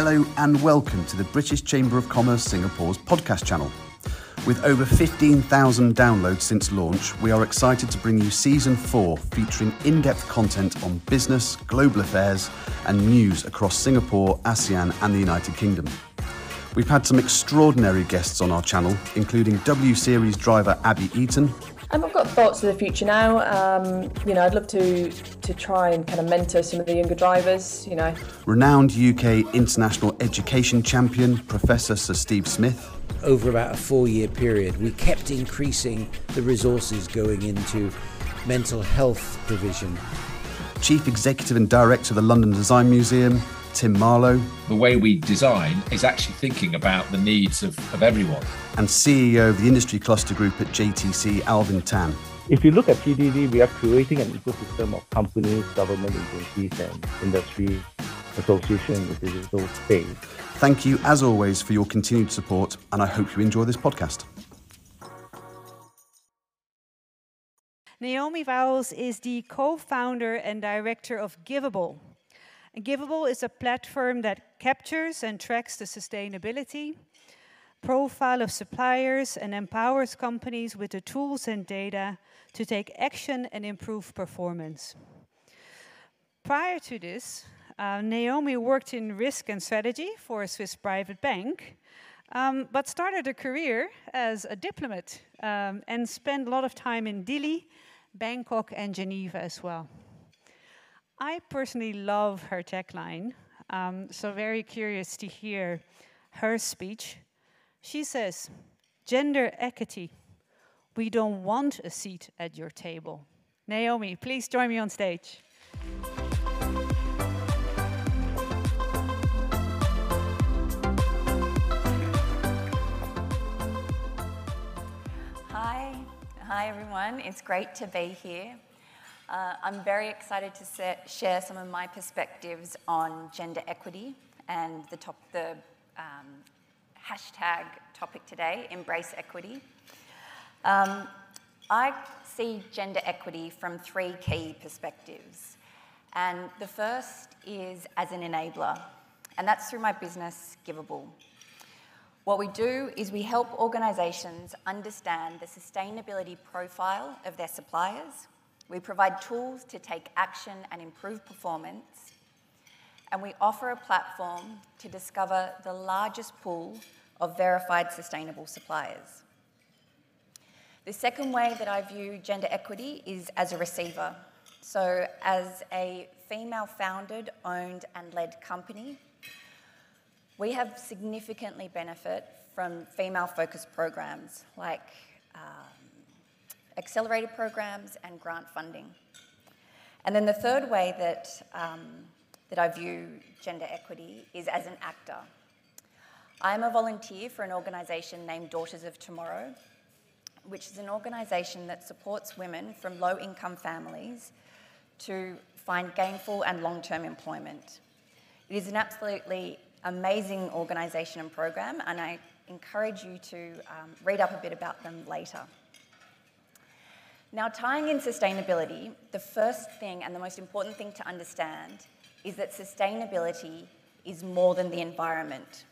Hello and welcome to the British Chamber of Commerce Singapore's podcast channel. With over 15,000 downloads since launch, we are excited to bring you season 4 featuring in depth content on business, global affairs, and news across Singapore, ASEAN, and the United Kingdom. We've had some extraordinary guests on our channel, including W Series driver Abbie Eaton, Um, I've got thoughts for the future now. Um, you know, I'd love to to try and kind of mentor some of the younger drivers. You know, renowned UK international education champion Professor Sir Steve Smith, over about a four year period, we kept increasing the resources going into mental health provision. Chief Executive and Director of the London Design Museum, Tim Marlow. The way we design is actually thinking about the needs of, of everyone. And CEO of the Industry Cluster Group at JTC, Alvin Tan. If you look at PDD, we are creating an ecosystem of companies, government agencies, and industry associations in the digital space. Thank you, as always, for your continued support, and I hope you enjoy this podcast. Naomi Vowels is the co founder and director of Givvable. And Givvable is a platform that captures and tracks the sustainability profile of suppliers and empowers companies with the tools and data to take action and improve performance. Prior to this, uh, Naomi worked in risk and strategy for a Swiss private bank, um, but started a career as a diplomat um, and spent a lot of time in Dili, Bangkok, and Geneva as well. I personally love her tagline, um, so very curious to hear her speech. She says, Gender equity. We don't want a seat at your table. Naomi, please join me on stage. Hi, hi everyone. It's great to be here. Uh, I'm very excited to set, share some of my perspectives on gender equity and the, top, the um, hashtag topic today, Embrace Equity. Um, I see gender equity from three key perspectives. And the first is as an enabler, and that's through my business, Givvable. What we do is we help organisations understand the sustainability profile of their suppliers. We provide tools to take action and improve performance. And we offer a platform to discover the largest pool of verified sustainable suppliers. The second way that I view gender equity is as a receiver. So, as a female founded, owned, and led company, we have significantly benefit from female focused programs like um, accelerated programs and grant funding. And then the third way that, um, that I view gender equity is as an actor. I am a volunteer for an organisation named Daughters of Tomorrow, which is an organisation that supports women from low income families to find gainful and long term employment. It is an absolutely amazing organisation and program, and I encourage you to um, read up a bit about them later. Now, tying in sustainability, the first thing and the most important thing to understand is that sustainability is more than the environment.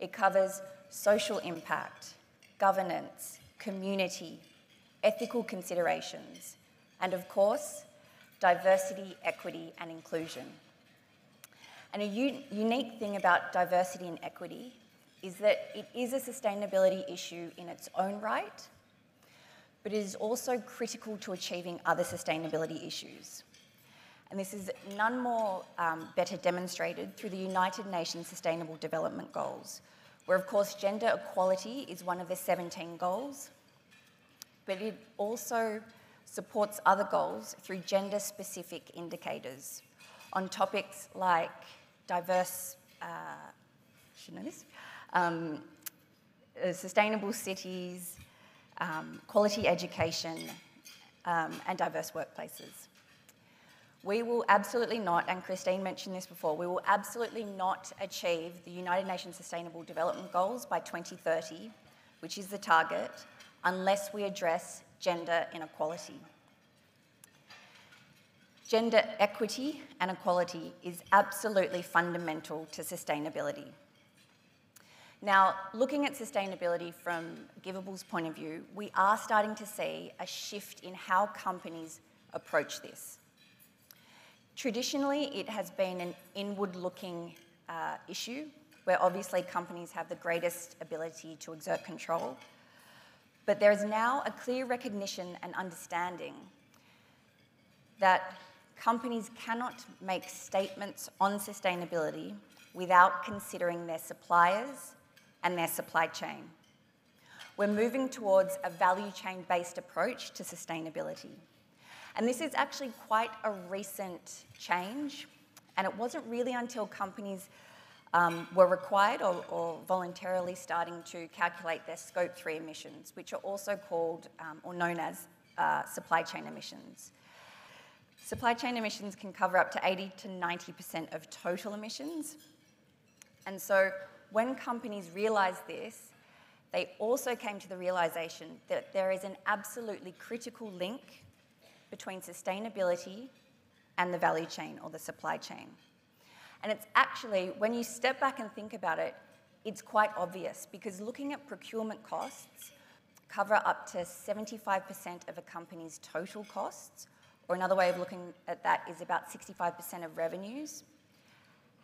It covers social impact, governance, community, ethical considerations, and of course, diversity, equity, and inclusion. And a unique thing about diversity and equity is that it is a sustainability issue in its own right, but it is also critical to achieving other sustainability issues. And this is none more um, better demonstrated through the United Nations Sustainable Development Goals, where, of course, gender equality is one of the 17 goals, but it also supports other goals through gender specific indicators on topics like diverse, uh, should know this, um, uh, sustainable cities, um, quality education, um, and diverse workplaces. We will absolutely not, and Christine mentioned this before, we will absolutely not achieve the United Nations Sustainable Development Goals by 2030, which is the target, unless we address gender inequality. gender equity and equality is absolutely fundamental to sustainability. Now, looking at sustainability from Givvable's point of view, we are starting to see a shift in how companies approach this. Traditionally, it has been an inward looking uh, issue where obviously companies have the greatest ability to exert control. But there is now a clear recognition and understanding that companies cannot make statements on sustainability without considering their suppliers and their supply chain. We're moving towards a value chain based approach to sustainability. And this is actually quite a recent change, and it wasn't really until companies um, were required or, or, voluntarily starting to calculate their scope 3 emissions, which are also called um, or known as uh, supply chain emissions. Supply chain emissions can cover up to 80 to 90% of total emissions. And so when companies realised this, they also came to the realisation that there is an absolutely critical link between sustainability and the value chain or the supply chain. And it's actually, when you step back and think about it, it's quite obvious because looking at procurement costs cover up to 75% of a company's total costs, or another way of looking at that is about 65% of revenues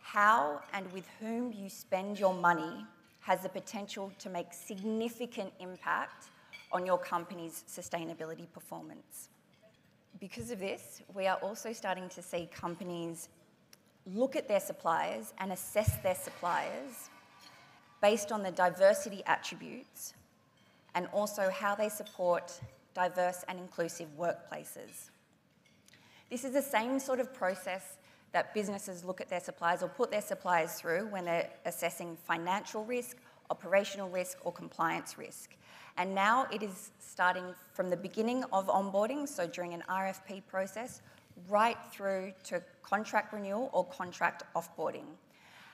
how and with whom you spend your money has the potential to make significant impact on your company's sustainability performance. Because of this, we are also starting to see companies look at their suppliers and assess their suppliers based on the diversity attributes and also how they support diverse and inclusive workplaces. This is the same sort of process that businesses look at their suppliers or put their suppliers through when they're assessing financial risk, operational risk, or compliance risk. And now it is starting from the beginning of onboarding, so during an RFP process, right through to contract renewal or contract offboarding.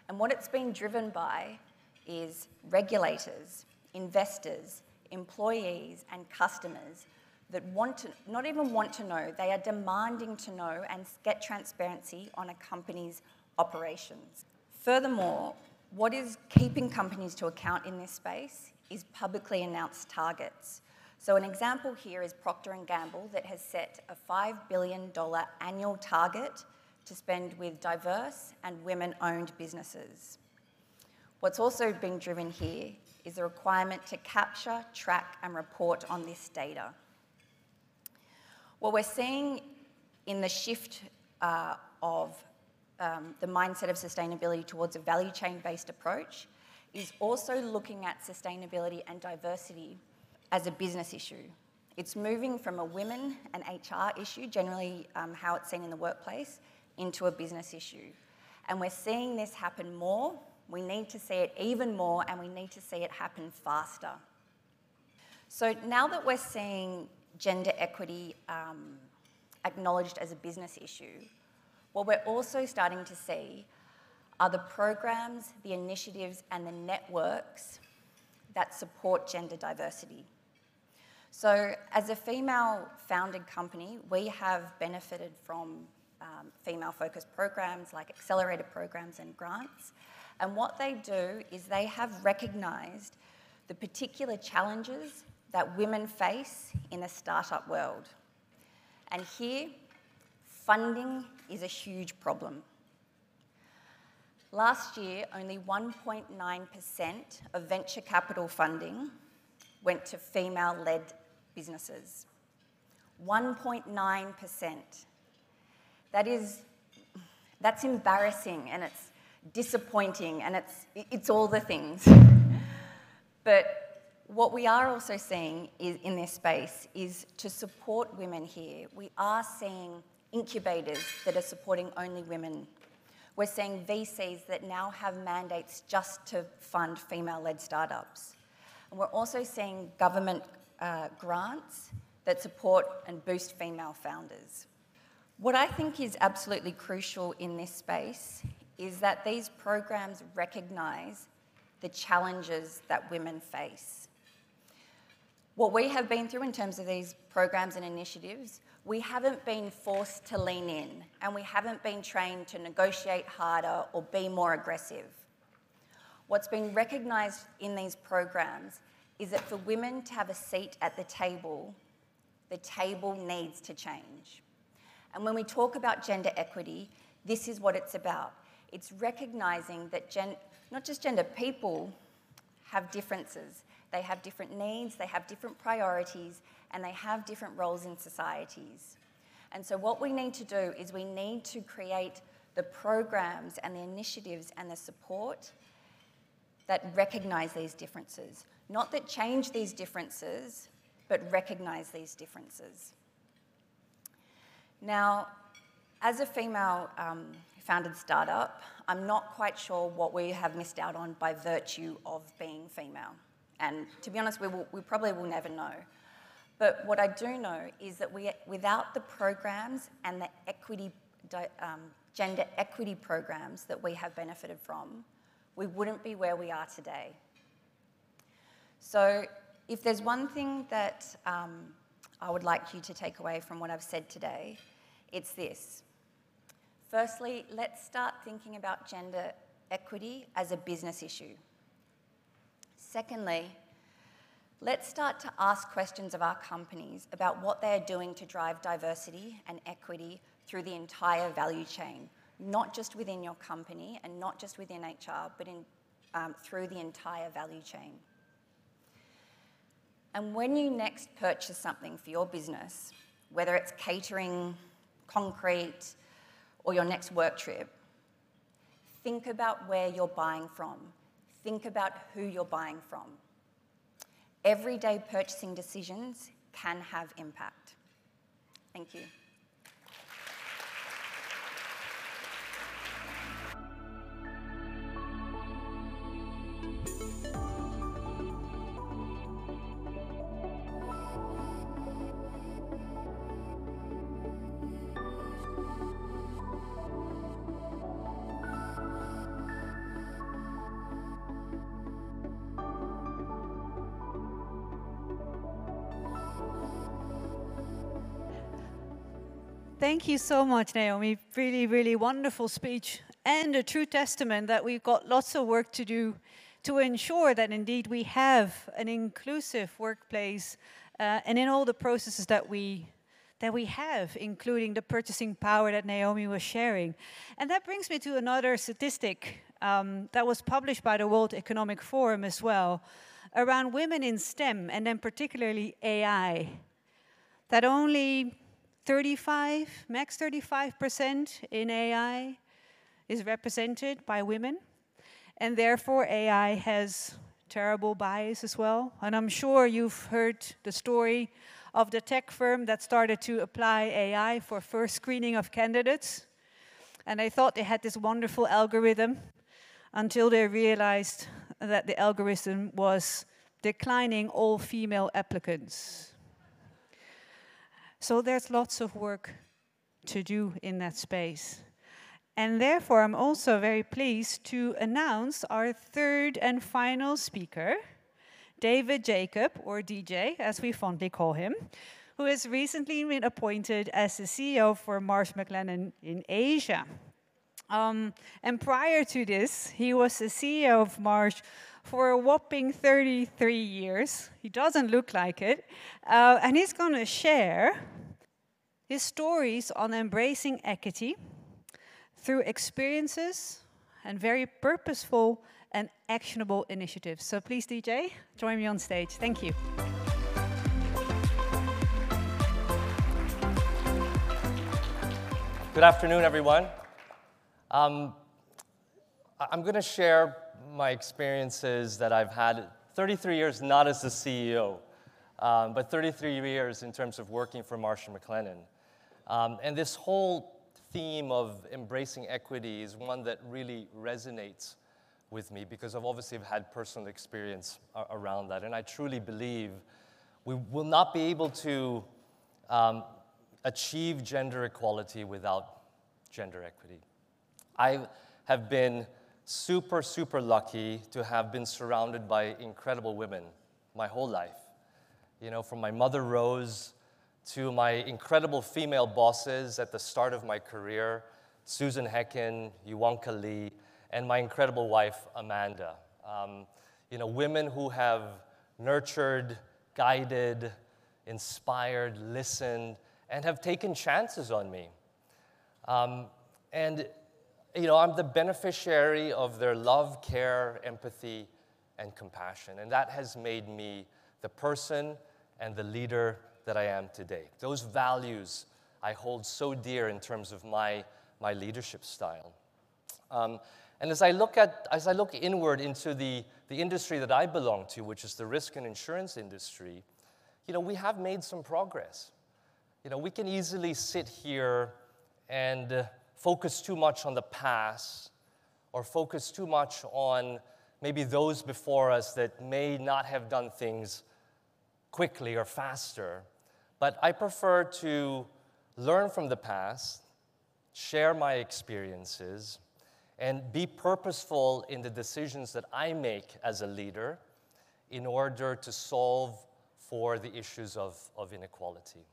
And what it's been driven by is regulators, investors, employees, and customers that want to, not even want to know, they are demanding to know and get transparency on a company's operations. Furthermore, what is keeping companies to account in this space is publicly announced targets. So an example here is Procter & Gamble that has set a $5 billion annual target to spend with diverse and women-owned businesses. What's also being driven here is the requirement to capture, track and report on this data. What we're seeing in the shift uh, of um, the mindset of sustainability towards a value chain based approach is also looking at sustainability and diversity as a business issue. It's moving from a women and HR issue, generally um, how it's seen in the workplace, into a business issue. And we're seeing this happen more. We need to see it even more, and we need to see it happen faster. So now that we're seeing gender equity um, acknowledged as a business issue, what we're also starting to see are the programs, the initiatives, and the networks that support gender diversity. So, as a female founded company, we have benefited from um, female focused programs like accelerator programs and grants. And what they do is they have recognised the particular challenges that women face in the startup world. And here, funding is a huge problem. Last year, only 1.9% of venture capital funding went to female led businesses. 1.9%. That is, that's embarrassing and it's disappointing and it's, it's all the things. but what we are also seeing is, in this space is to support women here. We are seeing incubators that are supporting only women. We're seeing VCs that now have mandates just to fund female led startups. And we're also seeing government uh, grants that support and boost female founders. What I think is absolutely crucial in this space is that these programs recognise the challenges that women face what we have been through in terms of these programs and initiatives, we haven't been forced to lean in and we haven't been trained to negotiate harder or be more aggressive. What's been recognised in these programs is that for women to have a seat at the table, the table needs to change. And when we talk about gender equity, this is what it's about. It's recognising that not just gender, people have differences. They have different needs, they have different priorities, and they have different roles in societies. And so, what we need to do is we need to create the programs and the initiatives and the support that recognise these differences. Not that change these differences, but recognise these differences. Now, as a female um, founded startup, I'm not quite sure what we have missed out on by virtue of being female. And to be honest, we, will, we probably will never know. But what I do know is that we, without the programs and the equity, um, gender equity programs that we have benefited from, we wouldn't be where we are today. So, if there's one thing that um, I would like you to take away from what I've said today, it's this. Firstly, let's start thinking about gender equity as a business issue. Secondly, let's start to ask questions of our companies about what they are doing to drive diversity and equity through the entire value chain, not just within your company and not just within HR, but in, um, through the entire value chain. And when you next purchase something for your business, whether it's catering, concrete, or your next work trip, think about where you're buying from. Think about who you're buying from. Everyday purchasing decisions can have impact. Thank you. Thank you so much, Naomi. Really, really wonderful speech and a true testament that we've got lots of work to do to ensure that indeed we have an inclusive workplace uh, and in all the processes that we that we have, including the purchasing power that Naomi was sharing. And that brings me to another statistic um, that was published by the World Economic Forum as well around women in STEM and then particularly AI. That only 35, max 35% in AI is represented by women. And therefore, AI has terrible bias as well. And I'm sure you've heard the story of the tech firm that started to apply AI for first screening of candidates. And they thought they had this wonderful algorithm until they realized that the algorithm was declining all female applicants. So there's lots of work to do in that space. And therefore, I'm also very pleased to announce our third and final speaker, David Jacob, or DJ, as we fondly call him, who has recently been appointed as the CEO for Marsh McLennan in Asia. Um, and prior to this, he was the CEO of Marsh for a whopping 33 years. He doesn't look like it. Uh, and he's going to share his stories on embracing equity through experiences and very purposeful and actionable initiatives. So please, DJ, join me on stage. Thank you. Good afternoon, everyone. Um, I'm going to share my experiences that I've had 33 years not as the CEO, um, but 33 years in terms of working for Marsh McLennan. Um, and this whole theme of embracing equity is one that really resonates with me because I've obviously had personal experience around that. And I truly believe we will not be able to um, achieve gender equality without gender equity. I have been super, super lucky to have been surrounded by incredible women my whole life. You know, from my mother Rose to my incredible female bosses at the start of my career, Susan Hecken, Yuwanka Lee, and my incredible wife, Amanda. Um, you know, women who have nurtured, guided, inspired, listened, and have taken chances on me. Um, and, you know, I'm the beneficiary of their love, care, empathy, and compassion. And that has made me the person and the leader that I am today. Those values I hold so dear in terms of my, my leadership style. Um, and as I look at, as I look inward into the, the industry that I belong to, which is the risk and insurance industry, you know, we have made some progress. You know, we can easily sit here and uh, focus too much on the past or focus too much on maybe those before us that may not have done things quickly or faster. But I prefer to learn from the past, share my experiences, and be purposeful in the decisions that I make as a leader in order to solve for the issues of, of inequality.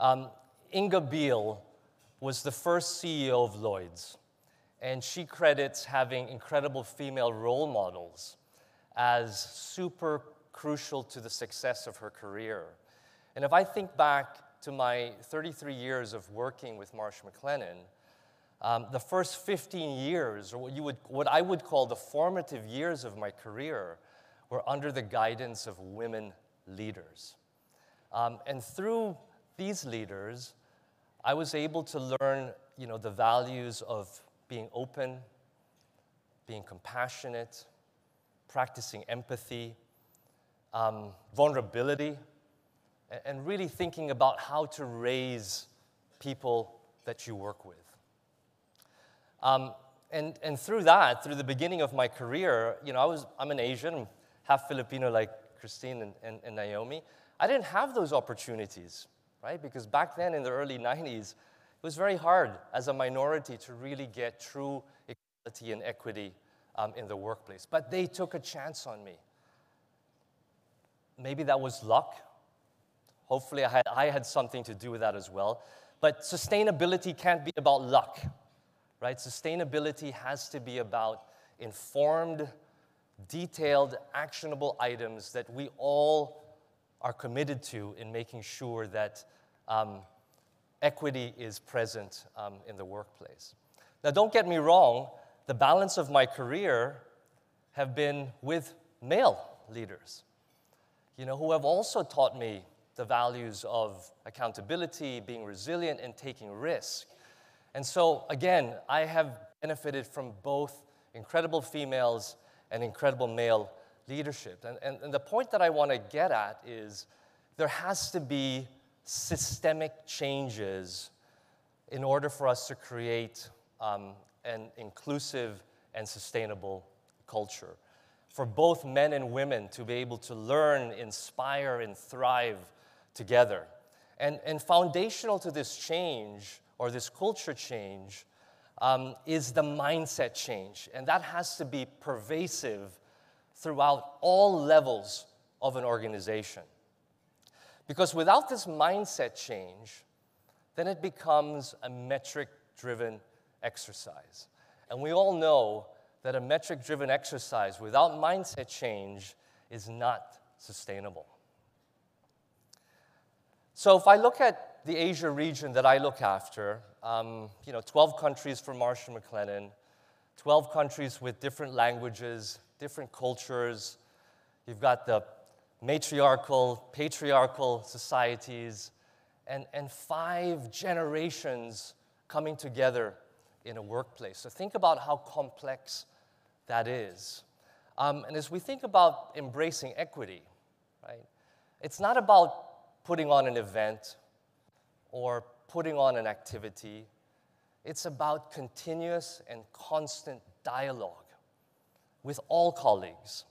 Um, Inga Beale was the first CEO of Lloyd's, and she credits having incredible female role models as super crucial to the success of her career. And if I think back to my 33 years of working with Marsh McLennan, um, the first 15 years, or what, you would, what I would call the formative years of my career, were under the guidance of women leaders. Um, and through these leaders, I was able to learn you know, the values of being open, being compassionate, practicing empathy, um, vulnerability, and, really thinking about how to raise people that you work with. Um, and, and through that, through the beginning of my career, you know, I was, I'm an Asian, half Filipino like Christine and, and, and Naomi. I didn't have those opportunities, right? Because back then in the early 90s, it was very hard as a minority to really get true equality and equity um, in the workplace. But they took a chance on me. Maybe that was luck. Hopefully, I had, I had something to do with that as well. But sustainability can't be about luck right? Sustainability has to be about informed, detailed, actionable items that we all are committed to in making sure that um, equity is present um, in the workplace. Now, don't get me wrong, the balance of my career have been with male leaders, you know, who have also taught me the values of accountability, being resilient, and taking risk. And so, again, I have benefited from both incredible females and incredible male leadership. And, and, and the point that I want to get at is there has to be systemic changes in order for us to create um, an inclusive and sustainable culture. For both men and women to be able to learn, inspire, and thrive together. And, and foundational to this change or this culture change um, is the mindset change. And that has to be pervasive throughout all levels of an organization. Because without this mindset change, then it becomes a metric driven exercise. And we all know that a metric driven exercise without mindset change is not sustainable. So if I look at the Asia region that I look after, um, you know, 12 countries for Marsh & McLennan, 12 countries with different languages, different cultures. You've got the matriarchal, patriarchal societies, and, and five generations coming together in a workplace. So think about how complex that is. Um, and as we think about embracing equity, right, it's not about putting on an event or putting on an activity. It's about continuous and constant dialogue with all colleagues,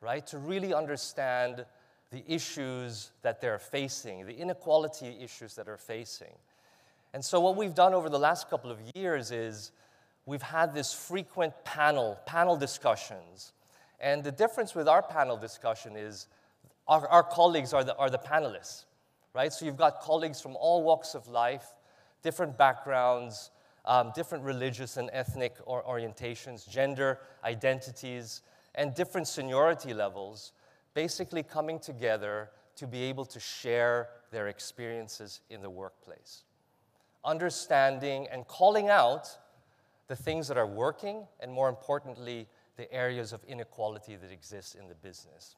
right? To really understand the issues that they're facing, the inequality issues that they're facing. And so, what we've done over the last couple of years is we've had this frequent panel, panel discussions. And the difference with our panel discussion is our, our colleagues are the, are the panelists right? So you've got colleagues from all walks of life, different backgrounds, um, different religious and ethnic or orientations, gender identities, and different seniority levels, basically coming together to be able to share their experiences in the workplace. Understanding and calling out the things that are working, and more importantly, the areas of inequality that exist in the business.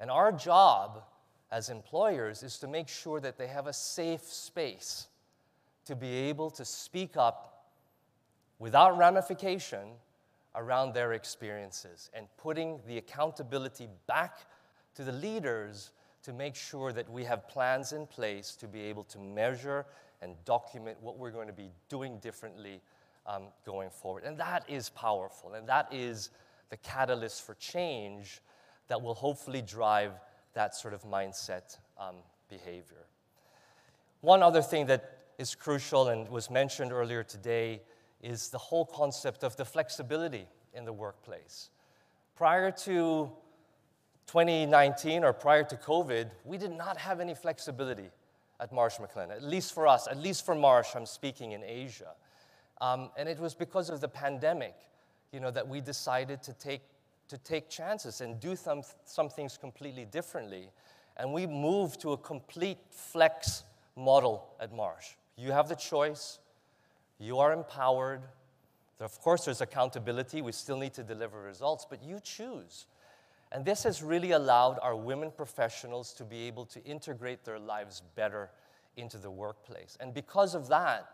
And our job as employers is to make sure that they have a safe space to be able to speak up without ramification around their experiences and putting the accountability back to the leaders to make sure that we have plans in place to be able to measure and document what we're going to be doing differently um, going forward. And that is powerful, and that is the catalyst for change that will hopefully drive that sort of mindset um, behavior. One other thing that is crucial and was mentioned earlier today is the whole concept of the flexibility in the workplace. Prior to 2019 or prior to COVID, we did not have any flexibility at Marsh McLennan, at least for us, at least for Marsh, I'm speaking in Asia. Um, and it was because of the pandemic, you know, that we decided to take, to take chances and do some, some things completely differently. And we moved to a complete flex model at Marsh. You have the choice, you are empowered. Of course, there's accountability. We still need to deliver results, but you choose. And this has really allowed our women professionals to be able to integrate their lives better into the workplace. And because of that,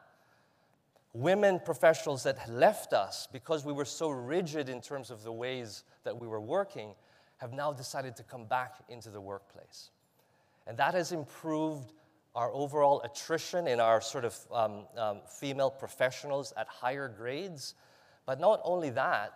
women professionals that left us because we were so rigid in terms of the ways that we were working have now decided to come back into the workplace. And that has improved our overall attrition in our sort of um, um, female professionals at higher grades. But not only that,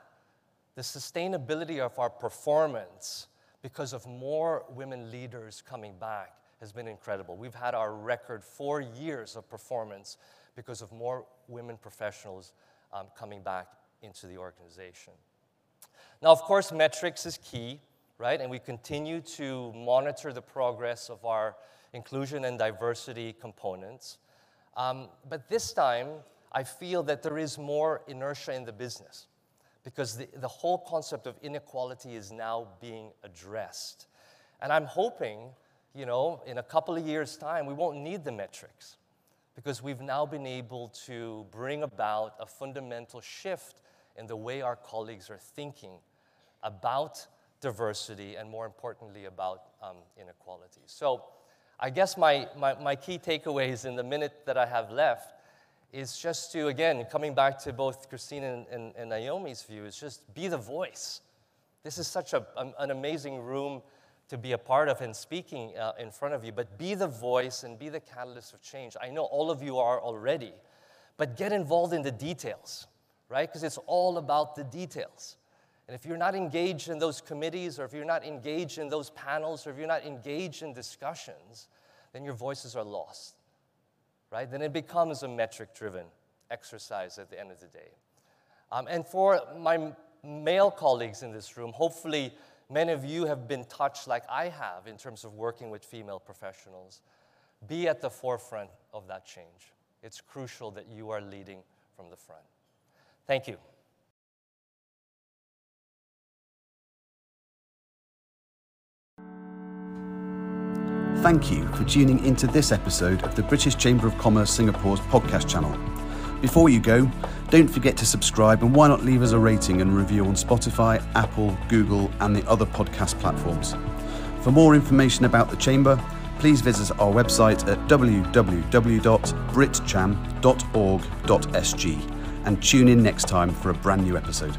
the sustainability of our performance because of more women leaders coming back has been incredible. We've had our record four years of performance because of more women professionals um, coming back into the organization. Now, of course, metrics is key, right? And we continue to monitor the progress of our inclusion and diversity components. Um, but this time, I feel that there is more inertia in the business because the, the whole concept of inequality is now being addressed. And I'm hoping, you know, in a couple of years' time, we won't need the metrics because we've now been able to bring about a fundamental shift in the way our colleagues are thinking about diversity and, more importantly, about um, inequality. So, I guess my, my, my key takeaways in the minute that I have left is just to, again, coming back to both Christine and, and, and Naomi's view, is just be the voice. This is such a, an amazing room to be a part of and speaking uh, in front of you, but be the voice and be the catalyst of change. I know all of you are already, but get involved in the details, right? Because it's all about the details. And if you're not engaged in those committees, or if you're not engaged in those panels, or if you're not engaged in discussions, then your voices are lost right? Then it becomes a metric driven exercise at the end of the day. Um, and for my male colleagues in this room, hopefully many of you have been touched like I have in terms of working with female professionals. Be at the forefront of that change. It's crucial that you are leading from the front. Thank you. Thank you for tuning into this episode of the British Chamber of Commerce Singapore's podcast channel. Before you go, don't forget to subscribe and why not leave us a rating and review on Spotify, Apple, Google, and the other podcast platforms. For more information about the Chamber, please visit our website at www.britcham.org.sg and tune in next time for a brand new episode.